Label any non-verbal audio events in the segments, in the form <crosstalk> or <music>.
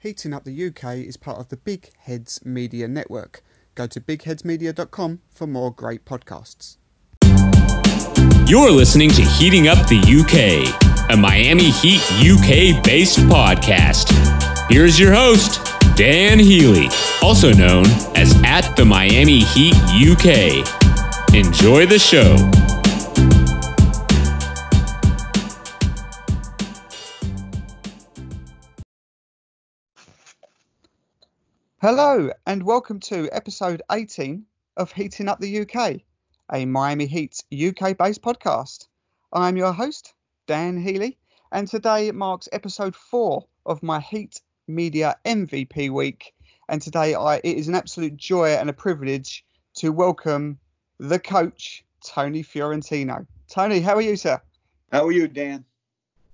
Heating Up the UK is part of the Big Heads Media Network. Go to bigheadsmedia.com for more great podcasts. You're listening to Heating Up the UK, a Miami Heat UK based podcast. Here's your host, Dan Healy, also known as at the Miami Heat UK. Enjoy the show. Hello, and welcome to episode 18 of Heating Up the UK, a Miami Heat UK based podcast. I'm your host, Dan Healy, and today marks episode 4 of my Heat Media MVP week. And today I, it is an absolute joy and a privilege to welcome the coach, Tony Fiorentino. Tony, how are you, sir? How are you, Dan?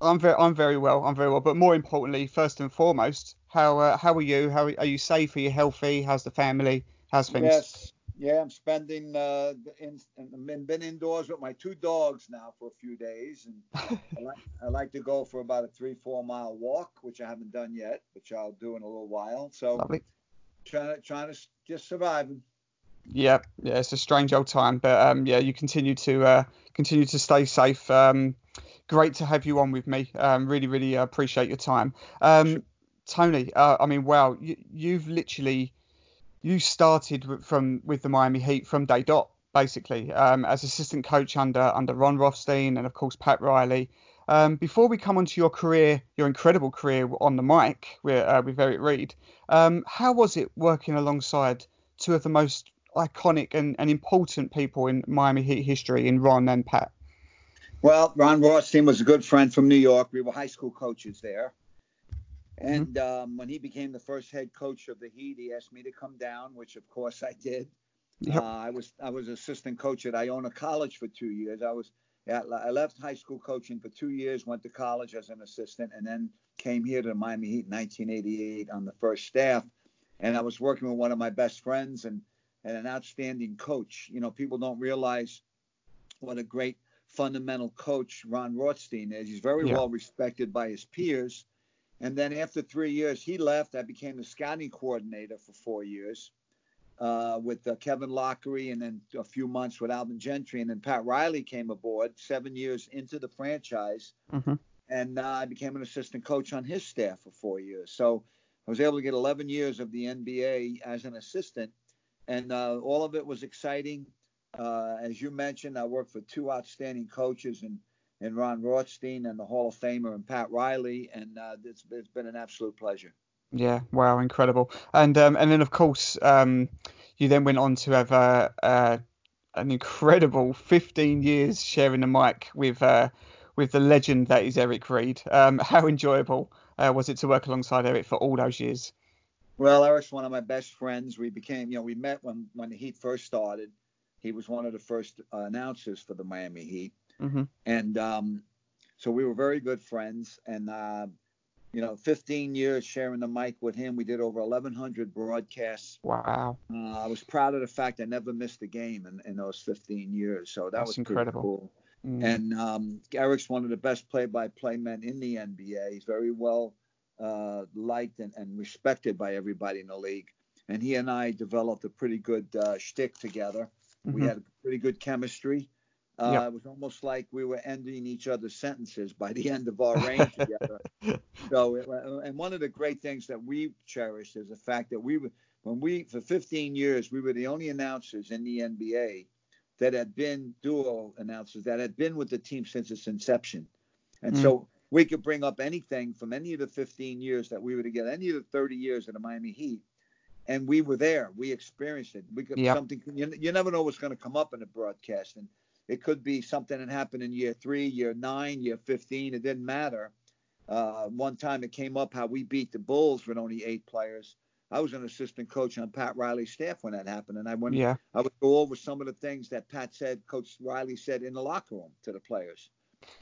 I'm very, I'm very well. I'm very well. But more importantly, first and foremost, how uh, how are you? How are you safe? Are you healthy? How's the family? How's things? Yes, yeah, I'm spending uh, in, in, been indoors with my two dogs now for a few days, and <laughs> I like I like to go for about a three four mile walk, which I haven't done yet, which I'll do in a little while. So Lovely. trying to trying to just surviving. Yeah, yeah, it's a strange old time, but um, yeah, you continue to uh, continue to stay safe. Um, great to have you on with me. Um, really, really appreciate your time. Um, Tony, uh, I mean, wow, you, you've literally you started from with the Miami Heat from day dot, basically, um, as assistant coach under under Ron Rothstein and of course Pat Riley. Um, before we come onto your career, your incredible career on the mic with, uh, with Eric Reid, um, how was it working alongside two of the most iconic and, and important people in Miami Heat history, in Ron and Pat? Well, Ron Rothstein was a good friend from New York. We were high school coaches there. Mm-hmm. And mm-hmm. um, when he became the first head coach of the Heat, he asked me to come down, which of course I did. Yep. Uh, I was I was assistant coach at Iona College for two years. I was I left high school coaching for two years, went to college as an assistant, and then came here to the Miami Heat in 1988 on the first staff. And I was working with one of my best friends and, and an outstanding coach. You know, people don't realize what a great fundamental coach Ron Rothstein is. He's very yeah. well respected by his peers and then after three years, he left. I became the scouting coordinator for four years uh, with uh, Kevin Loughery and then a few months with Alvin Gentry. And then Pat Riley came aboard seven years into the franchise. Mm-hmm. And uh, I became an assistant coach on his staff for four years. So I was able to get 11 years of the NBA as an assistant. And uh, all of it was exciting. Uh, as you mentioned, I worked for two outstanding coaches and and Ron Rothstein and the Hall of Famer and Pat Riley, and uh, it's, it's been an absolute pleasure. Yeah, wow, incredible. And um, and then of course um, you then went on to have uh, uh, an incredible 15 years sharing the mic with uh, with the legend that is Eric Reid. Um, how enjoyable uh, was it to work alongside Eric for all those years? Well, Eric's one of my best friends. We became, you know, we met when when the Heat first started. He was one of the first uh, announcers for the Miami Heat Mm-hmm. And um, so we were very good friends. And, uh, you know, 15 years sharing the mic with him. We did over 1,100 broadcasts. Wow. Uh, I was proud of the fact I never missed a game in, in those 15 years. So that That's was incredible. cool. Mm. And um, Eric's one of the best play-by-play men in the NBA. He's very well uh, liked and, and, respected by everybody in the league. And he and I developed a pretty good uh, shtick together. Mm-hmm. We had pretty good chemistry. Uh. It was almost like we were ending each other's sentences by the end of our reign together. <laughs> So, uh, and one of the great things that we cherished is the fact that we were, when we, for 15 years, we were the only announcers in the NBA that had been dual announcers that had been with the team since its inception. And mm. so we could bring up anything from any of the 15 years that we were together, any of the 30 years of the Miami Heat. And we were there. We experienced it. We could yep. something. You, you never know what's going to come up in a broadcast. And it could be something that happened in year three, year nine, year 15. It didn't matter. Uh, one time it came up how we beat the Bulls with only eight players. I was an assistant coach on Pat Riley's staff when that happened, and I went. Yeah. I would go over some of the things that Pat said, Coach Riley said in the locker room to the players.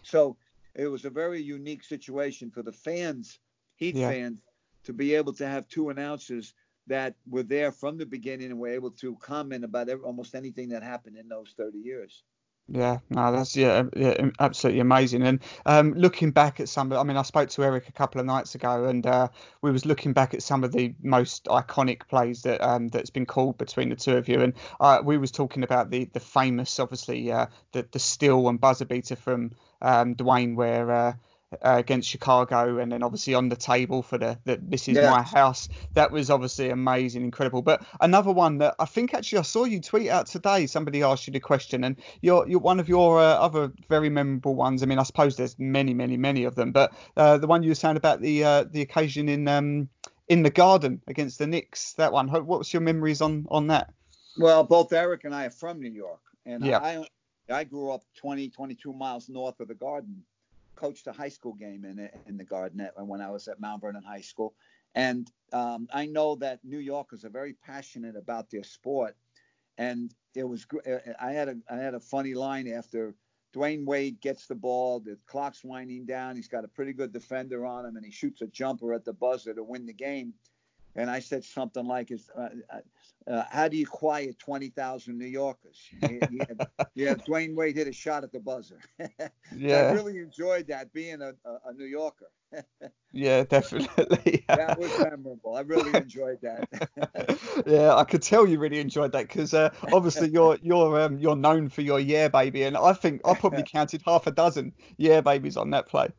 So it was a very unique situation for the fans, Heat yeah. fans, to be able to have two announcers that were there from the beginning and were able to comment about almost anything that happened in those 30 years. Yeah, no, that's yeah, yeah absolutely amazing. And um, looking back at some, I mean, I spoke to Eric a couple of nights ago, and uh, we was looking back at some of the most iconic plays that um, that's been called between the two of you, and uh, we was talking about the the famous, obviously, uh, the the still and buzzer beater from um, Dwyane, where uh, against Chicago, and then obviously on the table for the, the This Is yeah. My House. That was obviously amazing, incredible. But another one that I think actually I saw you tweet out today. Somebody asked you the question, and you're, you're one of your uh, other very memorable ones. I mean, I suppose there's many, many, many of them, but uh, the one you were saying about the uh, the occasion in um, in the Garden against the Knicks. That one. What was your memories on on that? Well, both Eric and I are from New York, and yeah. I I grew up 20, 22 miles north of the Garden coached a high school game in in the Garden when I was at Mount Vernon High School, and um, I know that New Yorkers are very passionate about their sport, and it was I had a I had a funny line after Dwyane Wade gets the ball, the clock's winding down, he's got a pretty good defender on him, and he shoots a jumper at the buzzer to win the game, and I said something like, "Is uh, uh uh, how do you quiet 20,000 New Yorkers? <laughs> yeah, Dwyane Wade hit a shot at the buzzer. <laughs> yeah. I really enjoyed that being a, a, a New Yorker. <laughs> yeah, definitely. that was memorable. I really enjoyed that. yeah, I could tell you really enjoyed that because uh, obviously you're you're um, you're known for your yeah baby, and I think I probably counted half a dozen yeah babies on that play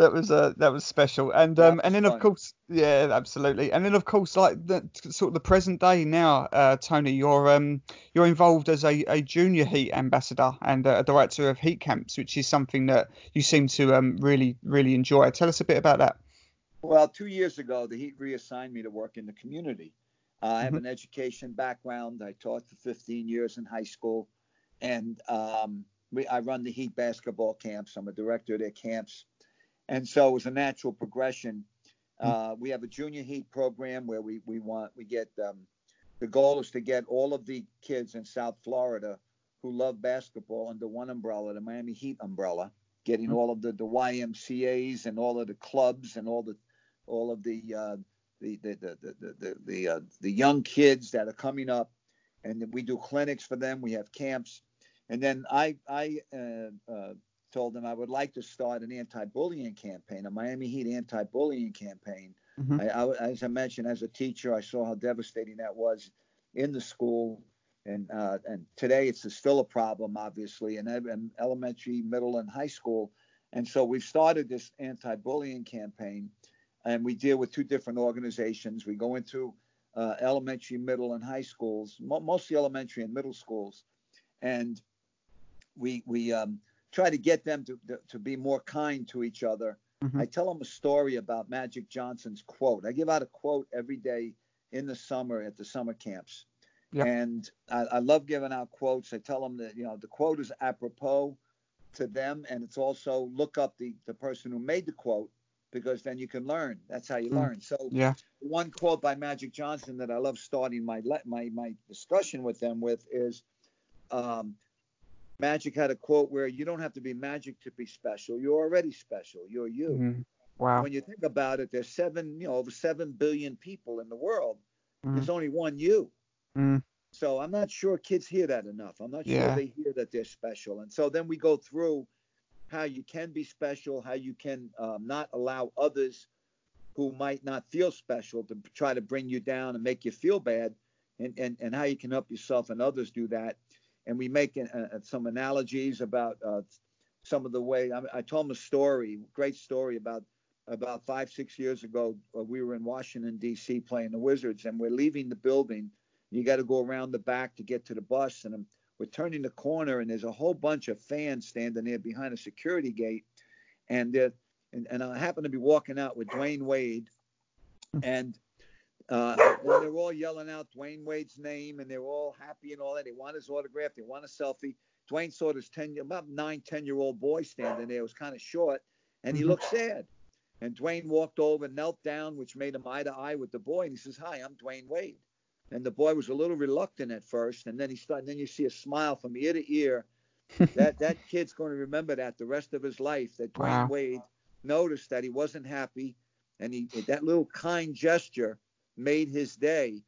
that was uh, that was special. And um, and then fun. of course, yeah, absolutely. And then of course, like the sort of the present day now, uh, Tony, you're um you're involved as a, a junior heat ambassador and a director of heat camps, which is something that you seem to um really really enjoy. Tell us a bit about that. Well, two years ago, the Heat reassigned me to work in the community. Uh, I have mm-hmm. an education background. I taught for 15 years in high school, and um, we, I run the Heat basketball camps. I'm a director of their camps and so it was a natural progression. Hmm. Uh, we have a junior heat program where we we want we get um, the goal is to get all of the kids in South Florida who love basketball under one umbrella, the Miami Heat umbrella, getting mm-hmm. all of the, the YMCA's and all of the clubs and all the all of the uh, the the the the the, the, uh, the young kids that are coming up, and we do clinics for them. We have camps, and then I I uh, uh told them I would like to start an anti-bullying campaign, a Miami Heat anti-bullying campaign. Mm-hmm. I, I, as I mentioned, as a teacher, I saw how devastating that was in the school, and uh, and today it's still a problem, obviously, in, in elementary, middle, and high school. And so we've started this anti-bullying campaign, and we deal with two different organizations. We go into uh, elementary, middle, and high schools, mo- mostly elementary and middle schools, and we we um, try to get them to, to be more kind to each other. Mm-hmm. I tell them a story about Magic Johnson's quote. I give out a quote every day in the summer at the summer camps. Yep. And I, I, love giving out quotes. I tell them that, you know, the quote is apropos to them. And it's also look up the, the person who made the quote because then you can learn. That's how you mm. learn. So yeah. one quote by Magic Johnson that I love starting my, my, my discussion with them with is, um, Magic had a quote where you don't have to be magic to be special. You're already special. You're you. Mm-hmm. Wow. When you think about it, there's seven, you know, over seven billion people in the world. Mm-hmm. There's only one you. Mm-hmm. So I'm not sure kids hear that enough. I'm not sure yeah. they hear that they're special. And so then we go through how you can be special, how you can um, not allow others who might not feel special to try to bring you down and make you feel bad, and, and, and how you can help yourself and others do that and we make uh, some analogies about uh, some of the way. I, I told him a story, great story about about five six years ago. Uh, we were in Washington D.C. playing the Wizards, and we're leaving the building. You got to go around the back to get to the bus, and we're turning the corner, and there's a whole bunch of fans standing there behind a security gate, and and, and I happen to be walking out with Dwyane Wade, and uh, they're all yelling out Dwyane Wade's name, and they're all happy and all that. They want his autograph. They want a selfie. Dwyane saw this 10, about nine, 10 year old boy standing there. It was kind of short, and he mm-hmm. looked sad. And Dwyane walked over, knelt down, which made him eye to eye with the boy, and he says, "Hi, I'm Dwyane Wade." And the boy was a little reluctant at first, and then he started. Then you see a smile from ear to ear. <laughs> that that kid's going to remember that the rest of his life. That Dwyane wow. Wade noticed that he wasn't happy, and he that little kind gesture made his day.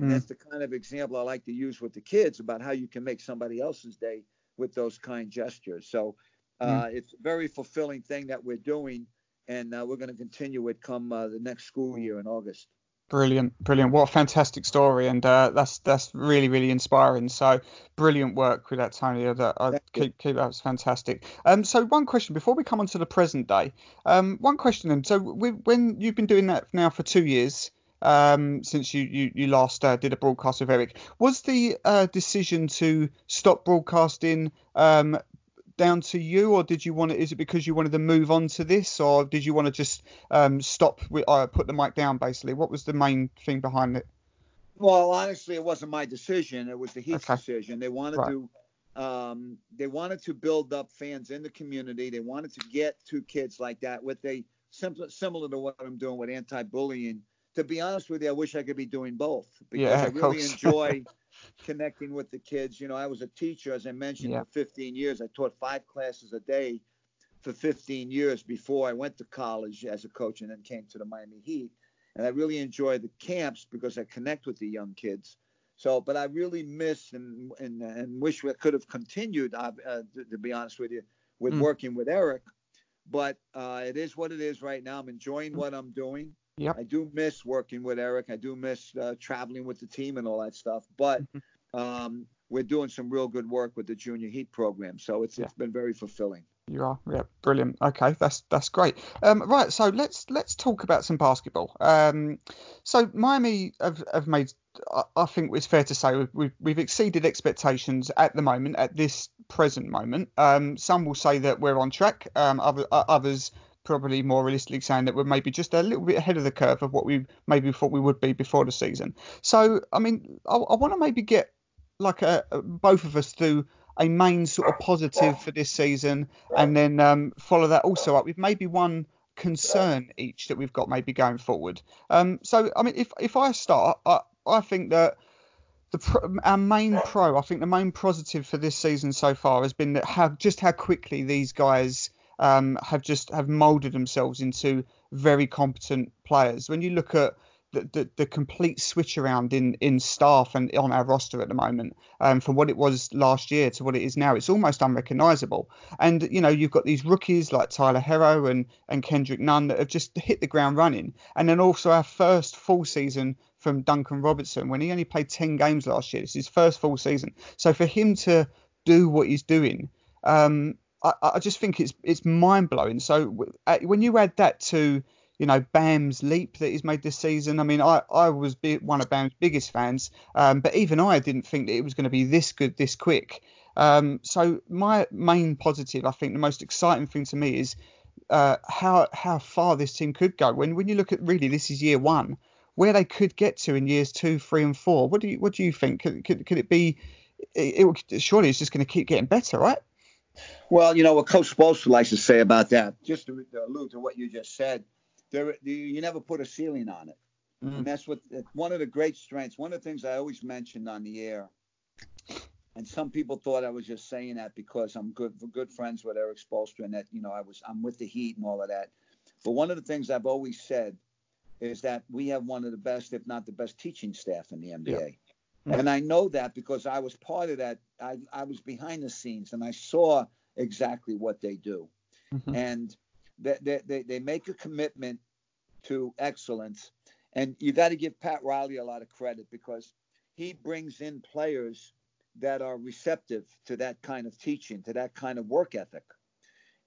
Mm. That's the kind of example I like to use with the kids about how you can make somebody else's day with those kind gestures. So uh, mm. it's a very fulfilling thing that we're doing, and uh, we're going to continue it come uh, the next school year in August. Brilliant, brilliant! What a fantastic story, and uh, that's that's really really inspiring. So brilliant work with that, Tony. That I keep keep was fantastic. Um, so one question before we come on to the present day. Um, one question then. So we, when you've been doing that now for two years, um, since you you, you last uh, did a broadcast with Eric, was the uh, decision to stop broadcasting um, down to you, or did you want it? Is it because you wanted to move on to this, or did you want to just um, stop, uh, put the mic down? Basically, what was the main thing behind it? Well, honestly, it wasn't my decision. It was the Heat's okay. decision. They wanted right. to. Um, they wanted to build up fans in the community. They wanted to get to kids like that with a similar, similar to what I'm doing with anti-bullying. To be honest with you, I wish I could be doing both because yeah, I really <laughs> enjoy connecting with the kids. You know, I was a teacher, as I mentioned, yeah. for 15 years. I taught five classes a day for 15 years before I went to college as a coach and then came to the Miami Heat. And I really enjoy the camps because I connect with the young kids. So, but I really miss and and, and wish we could have continued, uh, to, to, be honest with you, with mm. working with Eric. But uh, it is what it is right now. I'm enjoying what I'm doing. Yep. I do miss working with Eric. I do miss uh, traveling with the team and all that stuff. But mm-hmm. um, we're doing some real good work with the Junior Heat program, so it's yeah. it's been very fulfilling. You are, yeah, brilliant. Okay, that's that's great. Um, right, so let's let's talk about some basketball. Um, so Miami have, have made, I think it's fair to say we've we've exceeded expectations at the moment, at this present moment. Um, some will say that we're on track. Um, other, others probably more realistically saying that we're maybe just a little bit ahead of the curve of what we maybe thought we would be before the season. So, I mean, I, I want to maybe get like a, both of us through a main sort of positive for this season, and then um, follow that also up with maybe one concern each that we've got maybe going forward. Um, so, I mean, if if I start, I, I think that the our main pro, I think the main positive for this season so far has been that how just how quickly these guys um, have just have molded themselves into very competent players. When you look at the, the, the, complete switch around in, in staff and on our roster at the moment, um, from what it was last year to what it is now, it's almost unrecognisable. And you know, you've got these rookies like Tyler Herro and and Kendrick Nunn that have just hit the ground running. And then also our first full season from Duncan Robertson when he only played 10 games last year. It's his first full season. So for him to do what he's doing, um, I, I just think it's it's mind blowing. So uh, when you add that to you know Bam's leap that he's made this season. I mean, I, I was one of Bam's biggest fans, um, but even I didn't think that it was going to be this good this quick. Um, so my main positive, I think, the most exciting thing to me is uh, how how far this team could go. When when you look at really this is year one, where they could get to in years two, three, and four. What do you what do you think? Could could, could it be? It, it, surely it's just going to keep getting better, right? Well, you know what Coach Spoelstra likes to say about that, just to, to allude to what you just said, there you never put a ceiling on it. Mm. And that's what one of the great strengths. One of the things I always mentioned on the air, and some people thought I was just saying that because I'm good good friends with Erik Spoelstra and that you know I was I'm with the Heat and all of that. But one of the things I've always said is that we have one of the best, if not the best, teaching staff in the NBA. And I know that because I was part of that. I, I was behind the scenes and I saw exactly what they do. Mm-hmm. And they, they, they make a commitment to excellence. And you got to give Pat Riley a lot of credit because he brings in players that are receptive to that kind of teaching, to that kind of work ethic.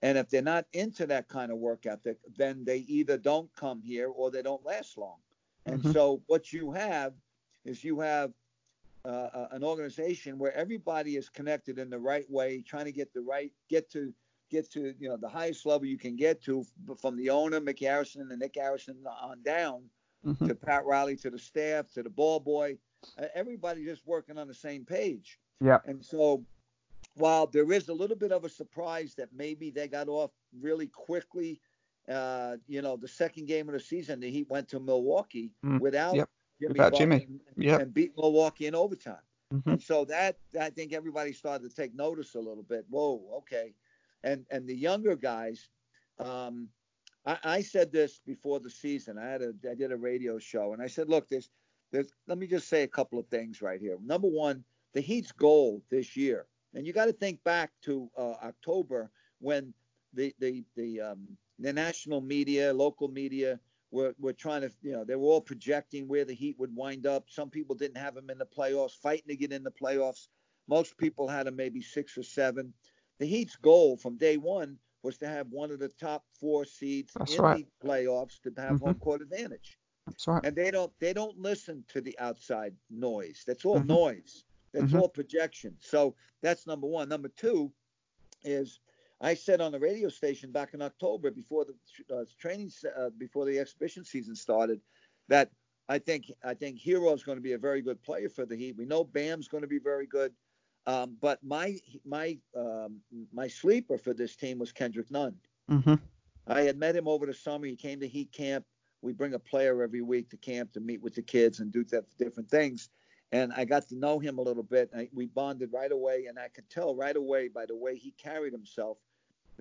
And if they're not into that kind of work ethic, then they either don't come here or they don't last long. And mm-hmm. so what you have is you have uh, an organization where everybody is connected in the right way, trying to get the right, get to get to you know the highest level you can get to from the owner Mick Arison and Nick Arison on down mm-hmm. to Pat Riley to the staff to the ball boy. Uh, everybody just working on the same page. Yeah. And so while there is a little bit of a surprise that maybe they got off really quickly, uh, you know, the second game of the season, the Heat went to Milwaukee mm. without yep. Jimmy, without Jimmy. And, yep. and beat Milwaukee in overtime. Mm-hmm. So that I think everybody started to take notice a little bit. Whoa, okay and and the younger guys. Um, I, I, said this before the season. I had a I did a radio show, and I said, look, there's there's let me just say a couple of things right here. Number one, the Heat's goal this year And you got to think back to uh, October when the the the um, the national media, local media were were trying to, you know, they were all projecting where the Heat would wind up. Some people didn't have them in the playoffs, fighting to get in the playoffs. Most people had them maybe six or seven. The Heat's goal from day one was to have one of the top four seeds That's in right. the playoffs to have Mhm. home court advantage That's right. and they don't they don't listen to the outside noise. That's all Mhm. noise. That's Mhm. all projection. So that's number one. Number two is I said on the radio station back in October before the uh, training uh, before the exhibition season started that I think I think Herro is going to be a very good player for the Heat. We know Bam's going to be very good. Um, but my my um, my sleeper for this team was Kendrick Nunn. hmm I had met him over the summer. He came to Heat Camp. We bring a player every week to camp to meet with the kids and do th- different things. And I got to know him a little bit. I, we bonded right away, and I could tell right away by the way he carried himself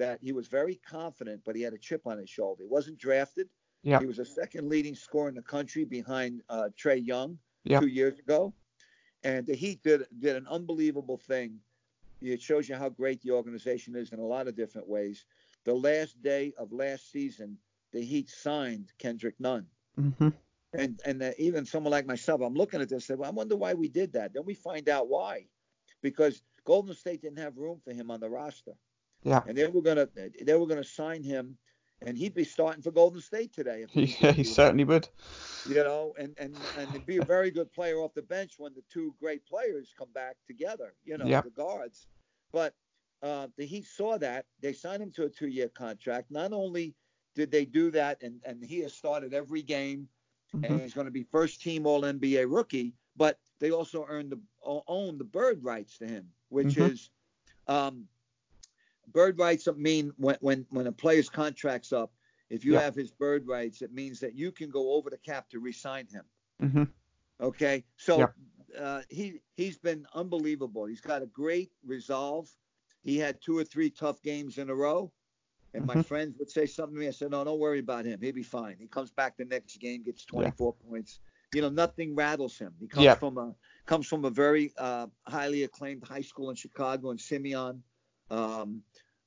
that he was very confident, but he had a chip on his shoulder. He wasn't drafted. Yeah. He was a second leading scorer in the country behind uh, Trae Young Yeah. two years ago. And the Heat did did an unbelievable thing. It shows you how great the organization is in a lot of different ways. The last day of last season, the Heat signed Kendrick Nunn. Mm-hmm. And and uh, even someone like myself, I'm looking at this, and say, well, I wonder why we did that. Then we find out why, because Golden State didn't have room for him on the roster. Yeah. And they were gonna they were gonna sign him, and he'd be starting for Golden State today. If he, <laughs> Yeah, he certainly would. you know, and and and he'd be a very good player off the bench when the two great players come back together. You know, the guards. But uh, the Heat saw that they signed him to a two-year contract. Not only did they do that, and and he has started every game, Mhm. and he's going to be first team All NBA rookie. But they also earned the own the bird rights to him, which Mhm. is um, bird rights mean when when when a player's contract's up. If you Yeah. have his bird rights, it means that you can go over the cap to re-sign him. hmm Okay, so Yeah. uh, he he's been unbelievable. He's got a great resolve. He had two or three tough games in a row, and my Mhm. friends would say something to me. I said, "No, don't worry about him. He'll be fine. He comes back the next game, gets 24 points. You know, nothing rattles him. He comes Yeah. from a comes from a very uh, highly acclaimed high school in Chicago in Simeon." Um,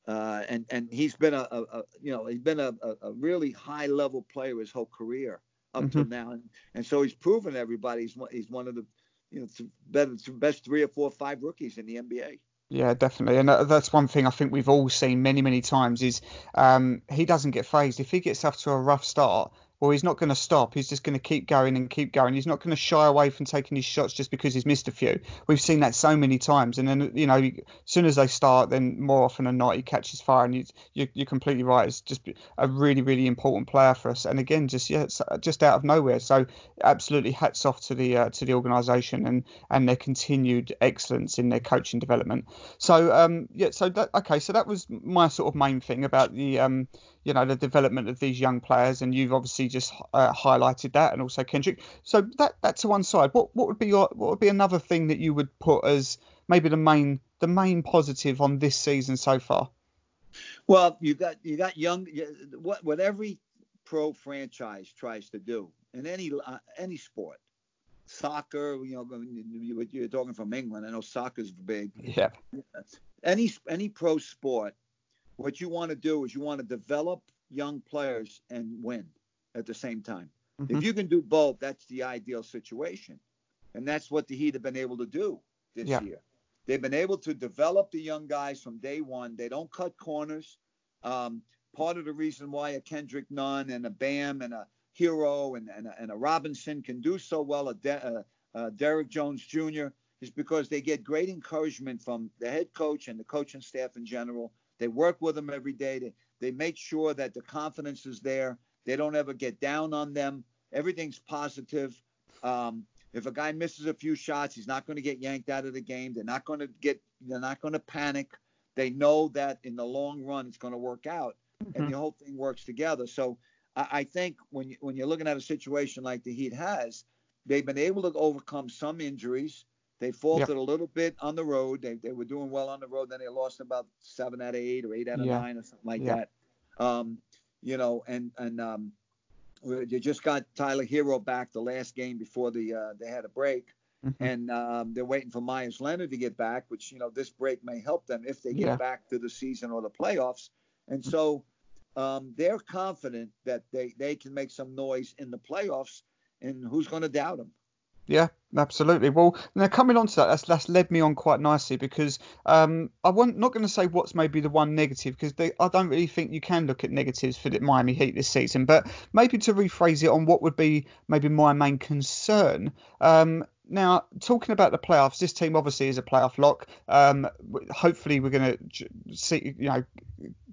uh, and and he's been a, a, a you know he's been a, a, really high level player his whole career up till now, and, and so he's proven everybody he's one, he's one of the you know th- better best three or four or five rookies in the NBA. Yeah, definitely, and that's one thing I think we've all seen many, many times is um, he doesn't get phased. If he gets off to a rough start, well, he's not going to stop. He's just going to keep going and keep going. He's not going to shy away from taking his shots just because he's missed a few. We've seen that so many times, and then you know, as soon as they start, then more often than not, he catches fire, and you, you, you're completely right. It's just a really, really important player for us. And again, just yeah, it's just out of nowhere. So absolutely, hats off to the uh, to the organisation and and their continued excellence in their coaching development. So um, yeah, so that okay, so that was my sort of main thing about the um, you know, the development of these young players, and you've obviously just uh, highlighted that, and also Kendrick. So that that to one side. What what would be your what would be another thing that you would put as maybe the main the main positive on this season so far? Well, you got you got young what what every pro franchise tries to do in any uh, any sport. Soccer, you know, you're talking from England. I know soccer's big. Yeah. any any pro sport, what you want to do is you want to develop young players and win at the same time. Mhm. If you can do both, that's the ideal situation, and that's what the Heat have been able to do this Yeah. year. They've been able to develop the young guys from day one. They don't cut corners. Um, part of the reason why a Kendrick Nunn and a Bam and a Herro and, and, a, and a Robinson can do so well, a De- uh, uh, Derrick Jones Jr., is because they get great encouragement from the head coach and the coaching staff in general. They work with them every day. They, they make sure that the confidence is there. They don't ever get down on them. Everything's positive. Um, if a guy misses a few shots, he's not going to get yanked out of the game. They're not going to get. They're not going to panic. They know that in the long run it's going to work out, and the whole thing works together. So I, I think when you, when you're looking at a situation like the Heat has, they've been able to overcome some injuries. They faltered a little bit on the road. They, they were doing well on the road. Then they lost about seven out of eight or eight out of Yeah. nine or something like Yeah. that. Um, you know, and and um, they just got Tyler Herro back the last game before the uh, they had a break, mm-hmm. and um, they're waiting for Meyers Leonard to get back, which you know this break may help them if they get yeah. back to the season or the playoffs. And mm-hmm. so um, they're confident that they they can make some noise in the playoffs, and who's going to doubt them? Yeah, absolutely. Well, now coming on to that, that's, that's led me on quite nicely because um, I want not going to say what's maybe the one negative because I don't really think you can look at negatives for the Miami Heat this season, but maybe to rephrase it on what would be maybe my main concern. Um, now, talking about the playoffs, this team obviously is a playoff lock. Um, hopefully, we're going to see, you know,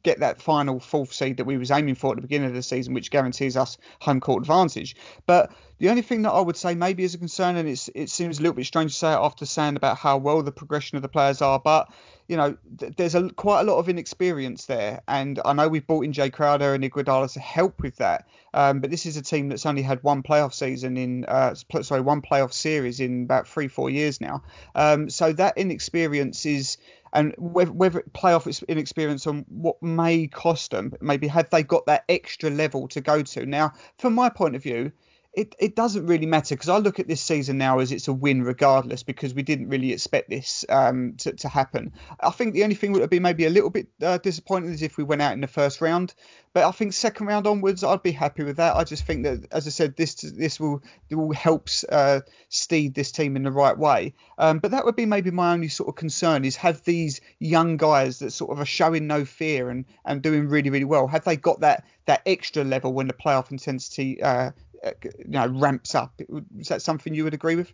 get that final fourth seed that we was aiming for at the beginning of the season, which guarantees us home court advantage. But the only thing that I would say maybe is a concern, and it's, it seems a little bit strange to say it after saying about how well the progression of the players are, but you know, th- there's a quite a lot of inexperience there, and I know we've brought in Jae Crowder and Iguodala to help with that. Um, but this is a team that's only had one playoff season in, uh, sorry, one playoff series in about three, four years now. Um, so that inexperience is and whether, whether playoff inexperience on what may cost them, maybe have they got that extra level to go to. Now, from my point of view, it, it doesn't really matter because I look at this season now as it's a win regardless because we didn't really expect this um, to, to happen. I think the only thing would be maybe a little bit uh, disappointing is if we went out in the first round, but I think second round onwards I'd be happy with that. I just think that as I said, this this will will helps uh, steed this team in the right way. Um, but that would be maybe my only sort of concern is have these young guys that sort of are showing no fear and and doing really really well. Have they got that that extra level when the playoff intensity uh, uh, you know ramps up. Is that something you would agree with?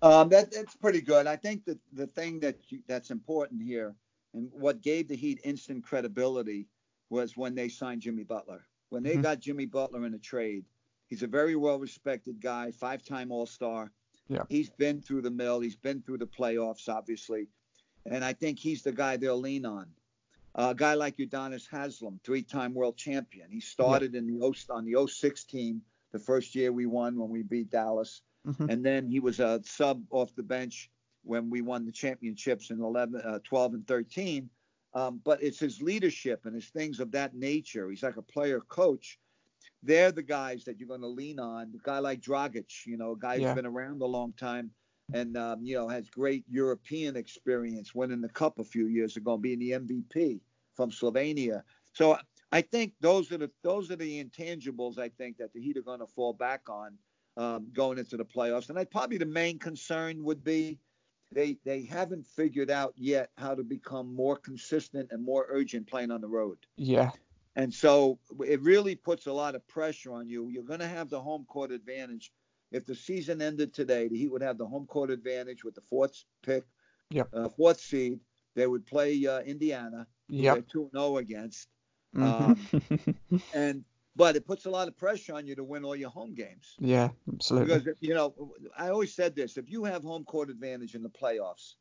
Um, that that's pretty good. I think that the thing that you, that's important here and what gave the Heat instant credibility was when they signed Jimmy Butler. When they mm-hmm. got Jimmy Butler in a trade, he's a very well respected guy, five time All Star. Yeah. He's been through the mill. He's been through the playoffs, obviously, and I think he's the guy they'll lean on. Uh, a guy like Udonis Haslam, three-time world champion. He started yeah. in the on the 06 team the first year we won when we beat Dallas. Mm-hmm. And then he was a sub off the bench when we won the championships in 11, uh, 12 and 13. Um, but it's his leadership and his things of that nature. He's like a player coach. They're the guys that you're going to lean on. A guy like Dragic, you know, a guy yeah. who's been around a long time and, um, you know, has great European experience, winning the cup a few years ago, being the MVP from Slovenia. So I think those are the those are the intangibles I think that the Heat are going to fall back on um, going into the playoffs. And I probably the main concern would be they they haven't figured out yet how to become more consistent and more urgent playing on the road. Yeah. And so it really puts a lot of pressure on you. You're going to have the home court advantage. If the season ended today, the Heat would have the home court advantage with the fourth pick, yep. uh, fourth seed. They would play uh, Indiana, yep. they're 2 0 against. Mm-hmm. Um, <laughs> and but it puts a lot of pressure on you to win all your home games. Yeah, absolutely. Because you know, I always said this: if you have home court advantage in the playoffs,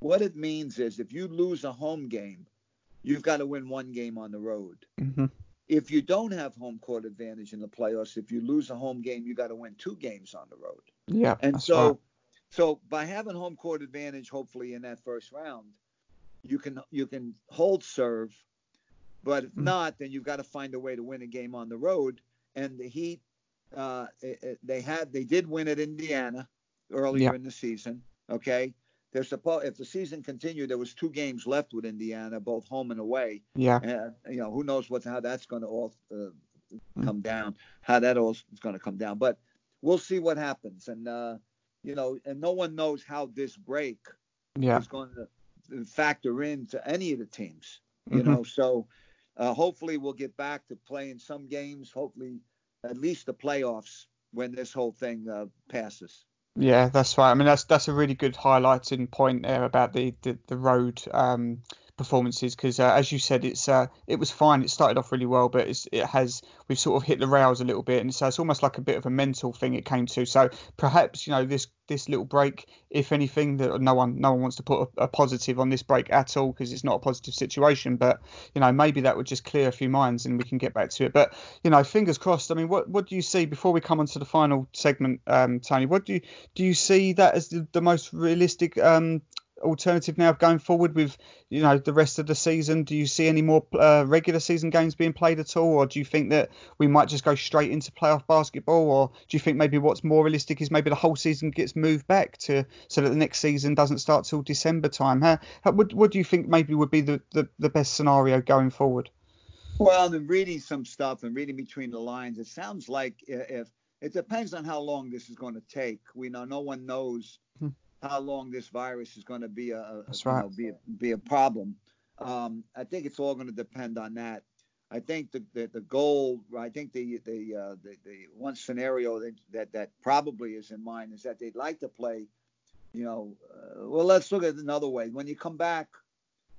what it means is if you lose a home game, you've got to win one game on the road. Mm-hmm. If you don't have home court advantage in the playoffs, if you lose a home game, you got to win two games on the road. Yeah. And so, right. so by having home court advantage, hopefully in that first round, you can you can hold serve but if mm-hmm. not, then you've got to find a way to win a game on the road. And the Heat, uh, they had they did win at Indiana earlier yeah. in the season. Okay, they're supposed if the season continued, there was two games left with Indiana, both home and away. Yeah. And, you know, who knows what how that's going to all uh, mm-hmm. come down, how that all is going to come down. But we'll see what happens. And uh, you know, and no one knows how this break yeah. is going to factor into any of the teams. You mm-hmm. know, so uh, hopefully, we'll get back to playing some games. Hopefully, at least the playoffs when this whole thing uh, passes. Yeah, that's right. I mean, that's that's a really good highlighting point there about the the, the road um, performances because uh, as you said it's uh, it was fine. It started off really well but it has we've sort of hit the rails a little bit and so it's almost like a bit of a mental thing it came to. So perhaps you know this this little break if anything that no one no one wants to put a, a positive on this break at all because it's not a positive situation but you know maybe that would just clear a few minds and we can get back to it. But you know fingers crossed I mean what what do you see before we come on to the final segment um, Tony what do you do you see that as the, the most realistic um, alternative now going forward with you know the rest of the season? Do you see any more uh, regular season games being played at all, or do you think that we might just go straight into playoff basketball, or do you think maybe what's more realistic is maybe the whole season gets moved back to so that the next season doesn't start till December time? How, how what, what do you think maybe would be the, the, the best scenario going forward? Well, in reading some stuff and reading between the lines, it sounds like if it depends on how long this is going to take. We know no one knows hmm. How long this virus is going to be a, right. know, be a, be a problem. Um, I think it's all going to depend on that. I think the, the, the goal, I think the the, uh, the, the one scenario that, that that probably is in mind is that they'd like to play. You know, uh, well, let's look at it another way. When you come back,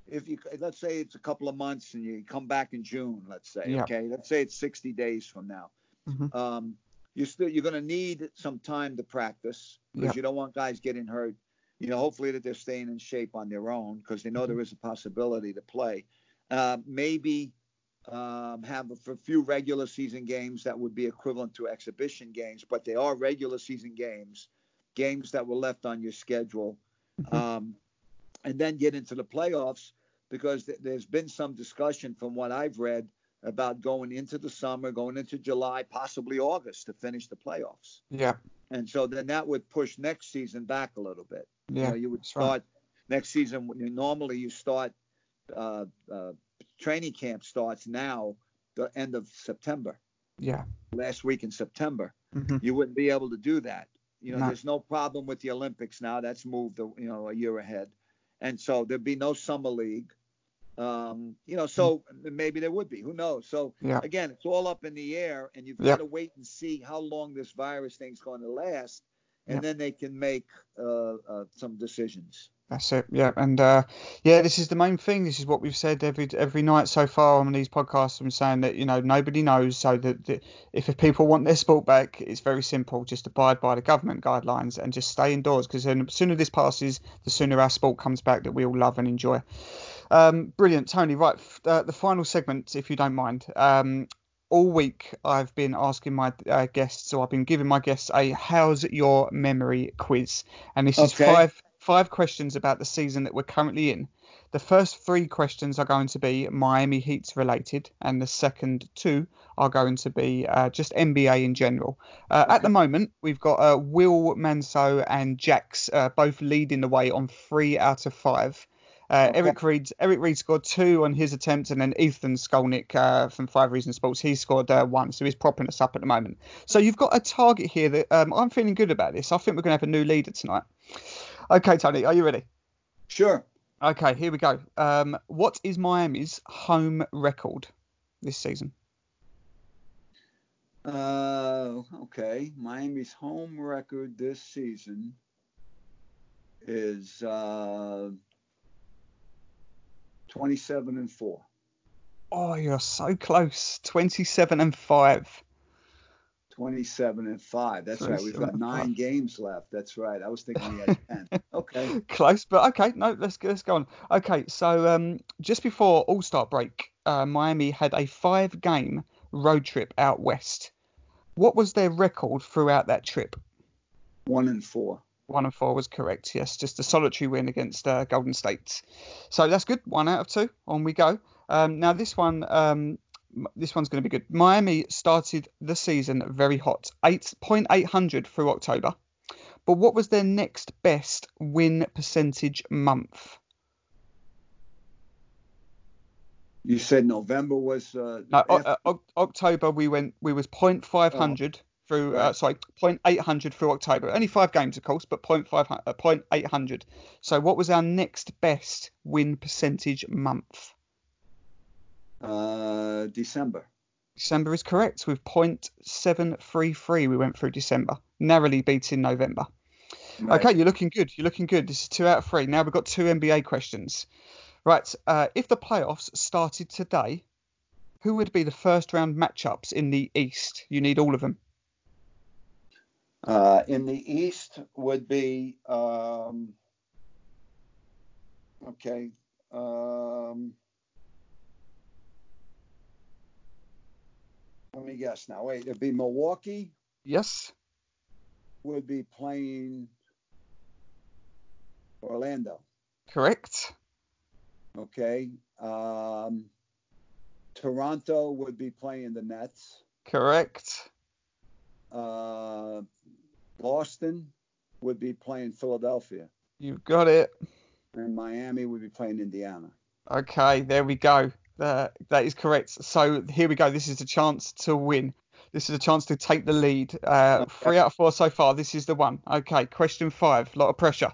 if you let's say it's a couple of months and you come back in June, let's say, yeah. okay, let's say it's 60 days from now. Mm-hmm. Um, you still you're going to need some time to practice because yep. you don't want guys getting hurt. You know, hopefully that they're staying in shape on their own because they know mm-hmm. there is a possibility to play. Uh, maybe um, have a, a, few regular season games that would be equivalent to exhibition games, but they are regular season games, games that were left on your schedule, mm-hmm. um, and then get into the playoffs because th- there's been some discussion from what I've read about going into the summer, going into July, possibly August to finish the playoffs. Yeah. And so then that would push next season back a little bit. Yeah. You, know, you would start right. next season. Normally you start uh, uh, training camp starts now the end of September. Yeah. Last week in September. Mm-hmm. You wouldn't be able to do that. You know, there's no problem with the Olympics now. That's moved, you know, a year ahead. And so there'd be no summer league. Um, you know, so maybe there would be. Who knows? So yeah. again, it's all up in the air, and you've got to wait and see how long this virus thing's going to last, and then they can make uh, uh, some decisions. That's it. Yeah, and uh, yeah, this is the main thing. This is what we've said every every night so far on these podcasts. I'm saying that you know nobody knows. So that, that if people want their sport back, it's very simple. Just abide by the government guidelines and just stay indoors. Because the sooner this passes, the sooner our sport comes back that we all love and enjoy. Um, brilliant, Tony. Right, uh, the final segment, if you don't mind. Um, all week I've been asking my uh, guests, or I've been giving my guests a "How's your memory?" quiz, and this okay. is five five questions about the season that we're currently in. The first three questions are going to be Miami Heat's related, and the second two are going to be uh, just NBA in general. Uh, okay. At the moment, we've got uh, Will Manso and Jax uh, both leading the way on three out of five. Uh, okay. Eric Reid Eric Reid scored two on his attempt, and then Ethan Skolnick uh, from Five Reasons Sports he scored uh, one, so he's propping us up at the moment. So you've got a target here that um, I'm feeling good about this. I think we're going to have a new leader tonight. Okay, Tony, are you ready? Sure. Okay, here we go. Um, what is Miami's home record this season? Uh, okay, Miami's home record this season is uh, 27 and 4. Oh, you're so close. 27 and 5. 27 and 5. That's right. We've got nine five. games left. That's right. I was thinking we had <laughs> 10. Okay. Close, but okay. No, let's, let's go on. Okay, so um, just before All Star break, uh, Miami had a five game road trip out west. What was their record throughout that trip? One and four. One and four was correct. Yes, just a solitary win against uh, Golden State. So that's good. One out of two. On we go. Um, now this one, um, this one's going to be good. Miami started the season very hot, eight point eight hundred through October. But what was their next best win percentage month? You said November was. Uh, no, uh, October we went. We was point five hundred. Oh through uh, sorry 0.800 through October. Only five games, of course, but 0.5 uh, 0.800. So what was our next best win percentage month? Uh, December. December is correct with 0.733. We went through December, narrowly beating November. Right. Okay, you're looking good. You're looking good. This is two out of three. Now we've got two NBA questions. Right, uh, if the playoffs started today, who would be the first round matchups in the East? You need all of them. Uh, in the east would be um, okay. Um, let me guess now. Wait, it'd be Milwaukee. Yes. Would be playing Orlando. Correct. Okay. Um, Toronto would be playing the Nets. Correct. Uh, Boston would be playing Philadelphia. You've got it. And Miami would be playing Indiana. Okay, there we go. Uh, that is correct. So here we go. This is a chance to win. This is a chance to take the lead. Uh. Three out of four so far. This is the one. Okay, question five. A lot of pressure.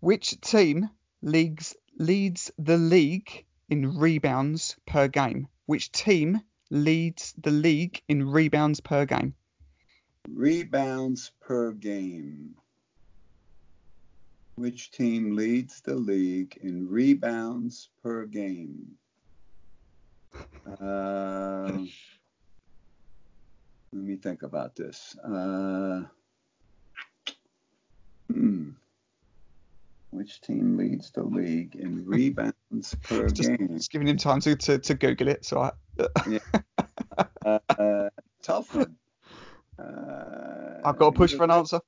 Which team leagues leads the league in rebounds per game? Which team leads the league in rebounds per game? Rebounds per game. Which team leads the league in rebounds per game? Uh, let me think about this. Uh, hmm. Which team leads the league in rebounds <laughs> per Just, game? just giving him time to, to, to Google it. So I, yeah. <laughs> Uh, tough one. I've got to push for an answer.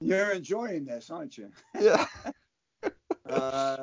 You're enjoying this, aren't you? <laughs> Yeah. Uh,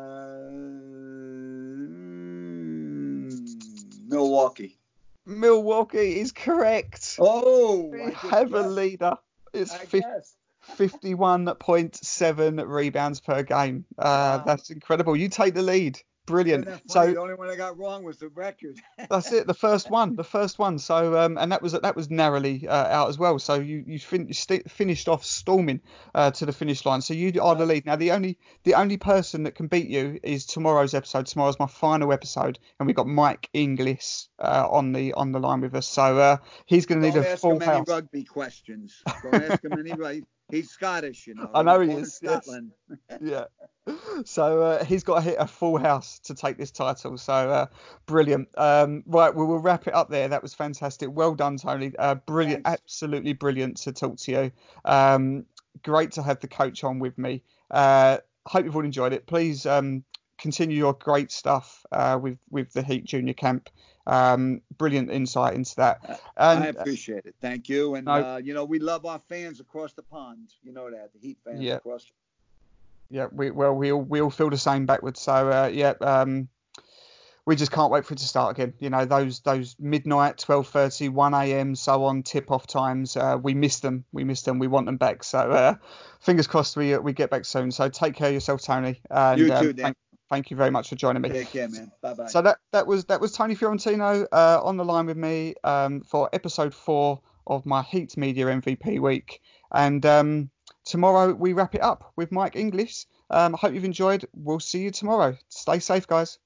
mm, Milwaukee. Milwaukee is correct. Oh, We I just have a leader. It's I fif- guessed. 51.7 rebounds per game. Uh, Wow. That's incredible. You take the lead. Brilliant. Isn't that funny? So the only one I got wrong was the record. <laughs> that's it. The first one. The first one. So um, and that was that was narrowly uh, out as well. So you you, fin- you st- finished off storming uh, to the finish line. So you are the lead. Now the only the only person that can beat you is tomorrow's episode. Tomorrow's my final episode, and we've got Mike Inglis uh, on the on the line with us. So uh, he's going to need Don't a ask full him any house. rugby questions. Don't ask him any. <laughs> He's Scottish, you know. I know he is, yes. <laughs> Yeah. So uh, he's got to hit a full house to take this title. So uh, brilliant. Um, right, we will wrap it up there. That was fantastic. Well done, Tony. Uh, brilliant, Thanks. absolutely brilliant to talk to you. Um, great to have the coach on with me. Uh, hope you've all enjoyed it. Please um, continue your great stuff uh, with with the Heat Junior Camp. Um, brilliant insight into that. And I appreciate it. Thank you. And No. uh, you know, we love our fans across the pond. You know that the Heat fans Yeah. across. yeah, we well we all we all feel the same backwards. So uh, yeah, um, we just can't wait for it to start again. You know those those midnight, 12:30, 1 a.m. so on tip off times. Uh, we miss them. We miss them. We want them back. So uh, fingers crossed we uh, we get back soon. So take care of yourself, Tony. And, You um, too, Dan. Thank, thank you very much for joining me. Take care, man. Bye bye. So that that was that was Tony Fiorentino uh, on the line with me um, for episode four of my Heat Media MVP week, and um, tomorrow we wrap it up with Mike Inglis. Um, I hope you've enjoyed. We'll see you tomorrow. Stay safe, guys.